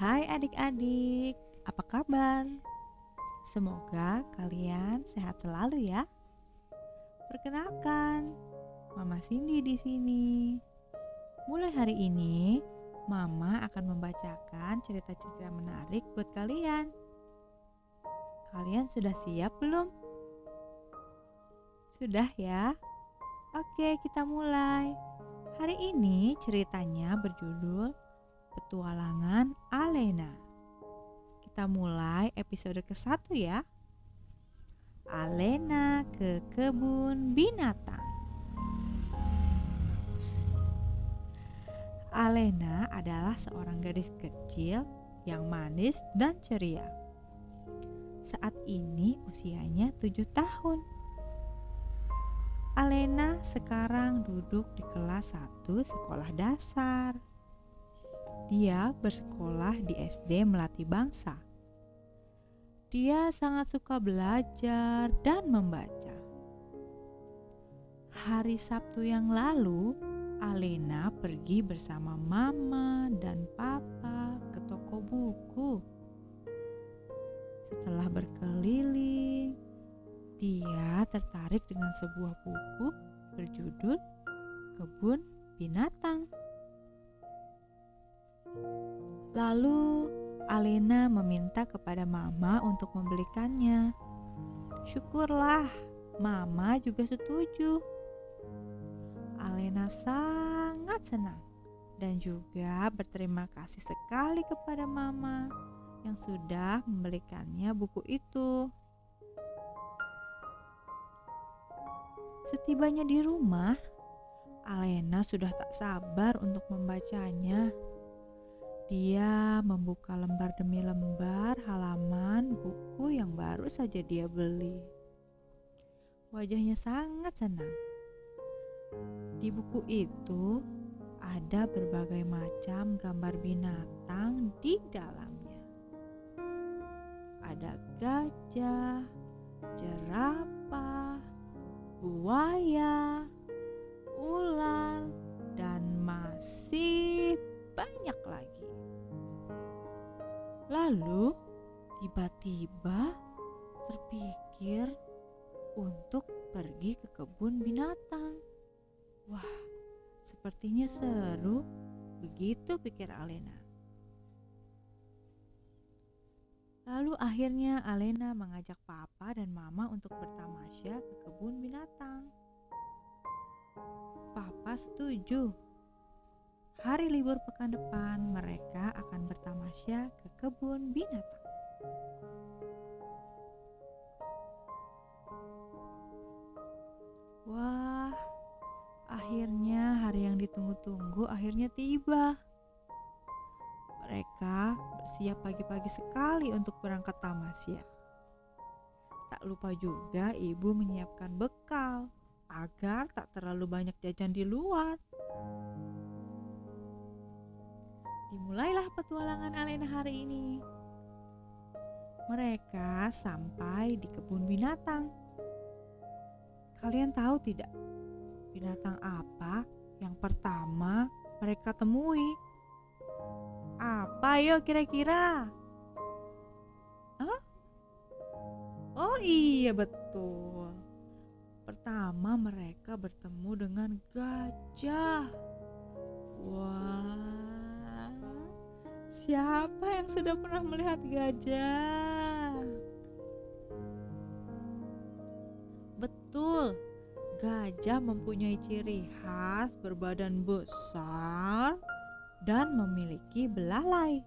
Hai adik-adik, apa kabar? Semoga kalian sehat selalu ya. Perkenalkan, Mama Cindy di sini. Mulai hari ini, Mama akan membacakan cerita-cerita menarik buat kalian. Kalian sudah siap belum? Sudah ya? Oke, kita mulai. Hari ini ceritanya berjudul Petualangan Alena. Kita mulai episode ke-1 ya. Alena ke kebun binatang. Alena adalah seorang gadis kecil yang manis dan ceria. Saat ini usianya tujuh tahun. Alena sekarang duduk di kelas 1 sekolah dasar. Dia bersekolah di SD Melati Bangsa. Dia sangat suka belajar dan membaca. Hari Sabtu yang lalu, Alena pergi bersama Mama dan Papa ke toko buku. Setelah berkeliling, dia tertarik dengan sebuah buku berjudul Kebun Binatang. Lalu Alena meminta kepada Mama untuk membelikannya. Syukurlah, Mama juga setuju. Alena sangat senang dan juga berterima kasih sekali kepada Mama yang sudah membelikannya buku itu. Setibanya di rumah, Alena sudah tak sabar untuk membacanya. Dia membuka lembar demi lembar halaman buku yang baru saja dia beli. Wajahnya sangat senang. Di buku itu ada berbagai macam gambar binatang di dalamnya. Ada gajah, jerapah, buaya, Lalu, tiba-tiba terpikir untuk pergi ke kebun binatang. Wah, sepertinya seru. Begitu pikir Alena. Lalu akhirnya Alena mengajak papa dan mama untuk bertamasya ke kebun binatang. Papa setuju. Hari libur pekan depan mereka akan bertamasya ke kebun binatang. Wah, akhirnya hari yang ditunggu-tunggu akhirnya tiba. Mereka bersiap pagi-pagi sekali untuk berangkat tamasya. Tak lupa juga ibu menyiapkan bekal agar tak terlalu banyak jajan di luar. Dimulailah petualangan Alena hari ini. Mereka sampai di kebun binatang. Kalian tahu tidak, binatang apa yang pertama mereka temui? Apa yo kira-kira? Hah? Oh iya betul. Pertama mereka bertemu dengan gajah. Wah, siapa yang sudah pernah melihat gajah? Betul, gajah mempunyai ciri khas berbadan besar dan memiliki belalai.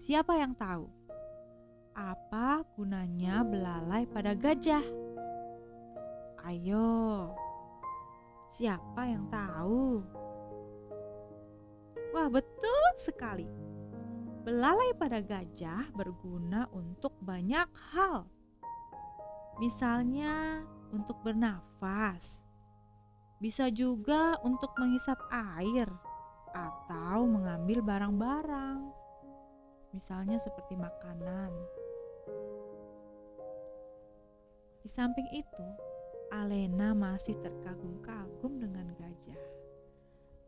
Siapa yang tahu apa gunanya belalai pada gajah? Ayo, siapa yang tahu? Wah, betul sekali. Belalai pada gajah berguna untuk banyak hal. Misalnya, untuk bernafas, bisa juga untuk menghisap air atau mengambil barang-barang, misalnya seperti makanan. Di samping itu, Alena masih terkagum-kagum dengan gajah.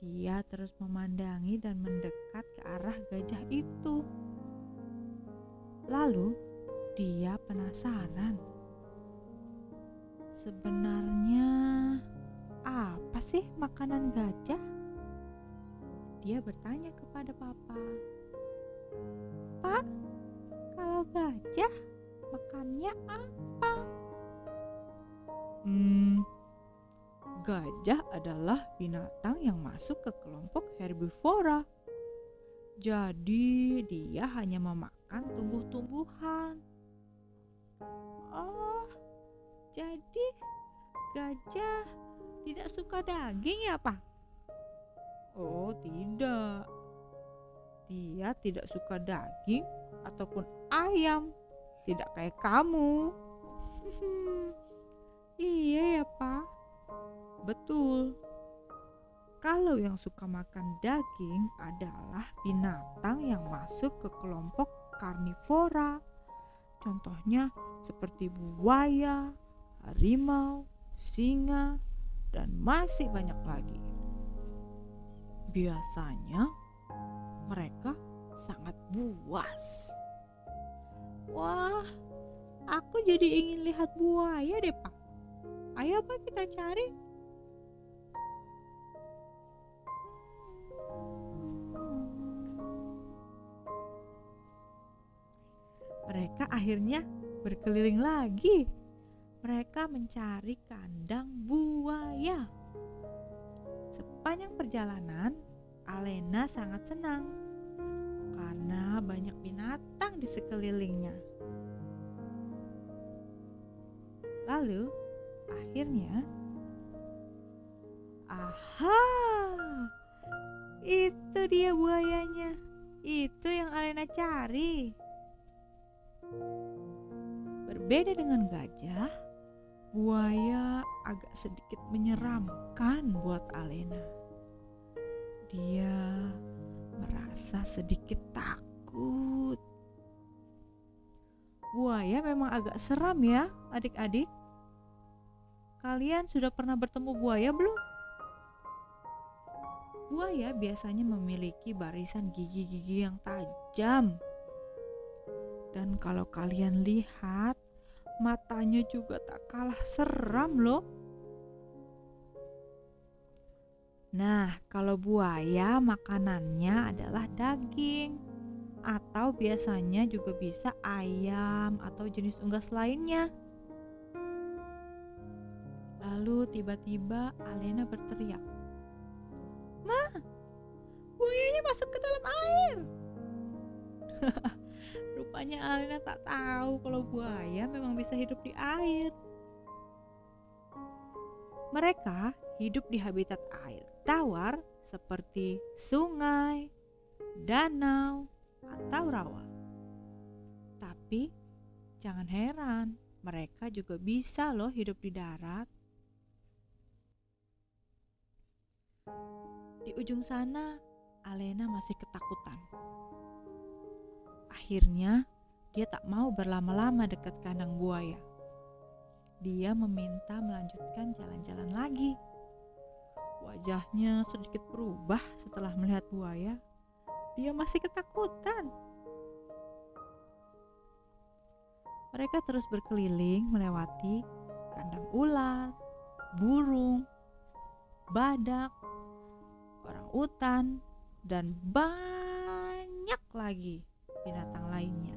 Dia terus memandangi dan mendekat ke arah gajah itu. Lalu dia penasaran. Sebenarnya apa sih makanan gajah? Dia bertanya kepada papa. Pak, kalau gajah makannya apa? Hmm, gajah adalah binatang yang masuk ke kelompok herbivora. Jadi dia hanya memakan tumbuh-tumbuhan. Oh, jadi gajah tidak suka daging ya, Pak? Oh, tidak. Dia tidak suka daging ataupun ayam. Tidak kayak kamu. iya ya, Pak. Betul. Kalau yang suka makan daging adalah binatang yang masuk ke kelompok karnivora. Contohnya seperti buaya, harimau, singa, dan masih banyak lagi. Biasanya mereka sangat buas. Wah, aku jadi ingin lihat buaya deh, Pak. Ayo, Pak, kita cari Mereka akhirnya berkeliling lagi. Mereka mencari kandang buaya. Sepanjang perjalanan, Alena sangat senang karena banyak binatang di sekelilingnya. Lalu, akhirnya, aha, itu dia buayanya. Itu yang Alena cari. Berbeda dengan gajah, buaya agak sedikit menyeramkan buat Alena. Dia merasa sedikit takut. Buaya memang agak seram ya, adik-adik. Kalian sudah pernah bertemu buaya belum? Buaya biasanya memiliki barisan gigi-gigi yang tajam dan kalau kalian lihat, matanya juga tak kalah seram loh. Nah, kalau buaya makanannya adalah daging atau biasanya juga bisa ayam atau jenis unggas lainnya. Lalu tiba-tiba Alena berteriak, "Ma, buayanya masuk ke dalam air!" Rupanya Alina tak tahu kalau buaya memang bisa hidup di air. Mereka hidup di habitat air tawar seperti sungai, danau, atau rawa. Tapi jangan heran, mereka juga bisa loh hidup di darat. Di ujung sana, Alena masih ketakutan Akhirnya, dia tak mau berlama-lama dekat kandang buaya. Dia meminta melanjutkan jalan-jalan lagi. Wajahnya sedikit berubah setelah melihat buaya. Dia masih ketakutan. Mereka terus berkeliling melewati kandang ular, burung, badak, orang utan, dan banyak lagi binatang lainnya.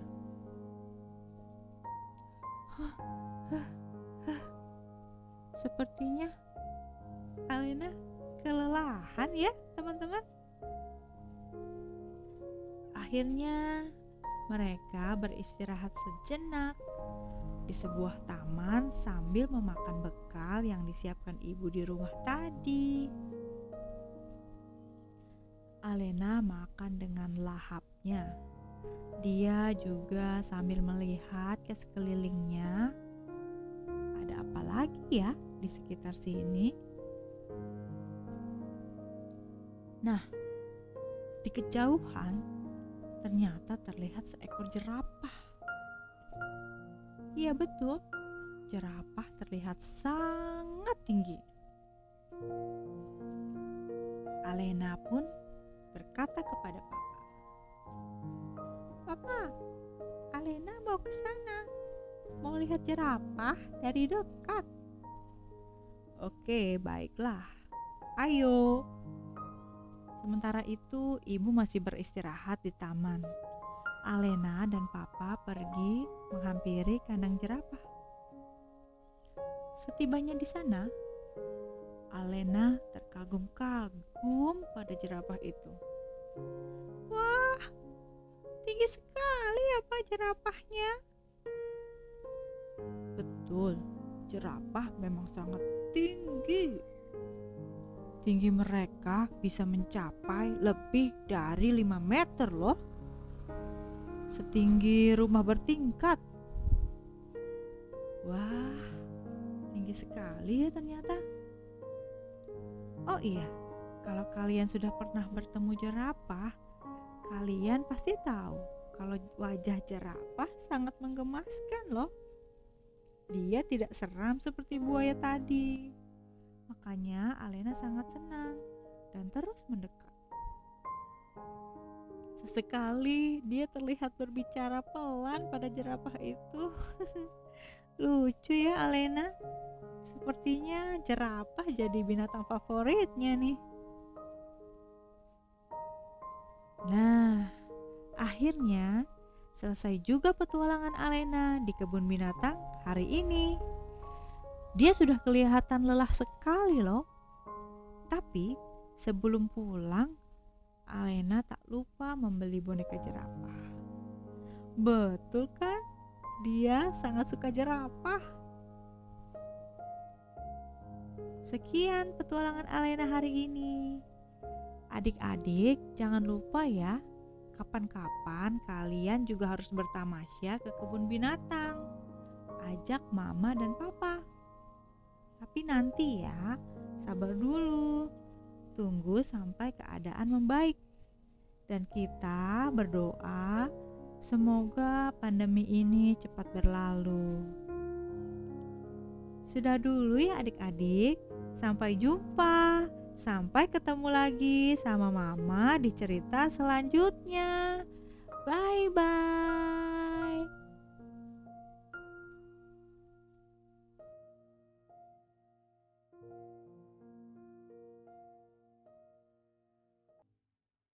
Sepertinya Alena kelelahan ya teman-teman. Akhirnya mereka beristirahat sejenak di sebuah taman sambil memakan bekal yang disiapkan ibu di rumah tadi. Alena makan dengan lahapnya dia juga sambil melihat ke sekelilingnya. Ada apa lagi ya di sekitar sini? Nah, di kejauhan ternyata terlihat seekor jerapah. Iya betul, jerapah terlihat sangat tinggi. Alena pun berkata kepada papa, "Papa, Alena mau ke sana. Mau lihat jerapah dari dekat." "Oke, baiklah. Ayo." Sementara itu, ibu masih beristirahat di taman. Alena dan papa pergi menghampiri kandang jerapah. Setibanya di sana, Alena terkagum-kagum pada jerapah itu. Wah, tinggi sekali ya Pak jerapahnya. Betul, jerapah memang sangat tinggi. Tinggi mereka bisa mencapai lebih dari 5 meter loh. Setinggi rumah bertingkat. Wah, tinggi sekali ya ternyata. Oh iya, kalau kalian sudah pernah bertemu jerapah, kalian pasti tahu kalau wajah jerapah sangat menggemaskan loh. Dia tidak seram seperti buaya tadi. Makanya Alena sangat senang dan terus mendekat. Sesekali dia terlihat berbicara pelan pada jerapah itu. Lucu ya Alena. Sepertinya jerapah jadi binatang favoritnya nih. Nah, akhirnya selesai juga petualangan Alena di kebun binatang hari ini. Dia sudah kelihatan lelah sekali loh. Tapi sebelum pulang, Alena tak lupa membeli boneka jerapah. Betul kan? Dia sangat suka jerapah. Sekian petualangan Alena hari ini. Adik-adik, jangan lupa ya, kapan-kapan kalian juga harus bertamasya ke kebun binatang. Ajak mama dan papa. Tapi nanti ya, sabar dulu. Tunggu sampai keadaan membaik. Dan kita berdoa semoga pandemi ini cepat berlalu. Sudah dulu ya adik-adik. Sampai jumpa. Sampai ketemu lagi sama Mama di cerita selanjutnya. Bye bye.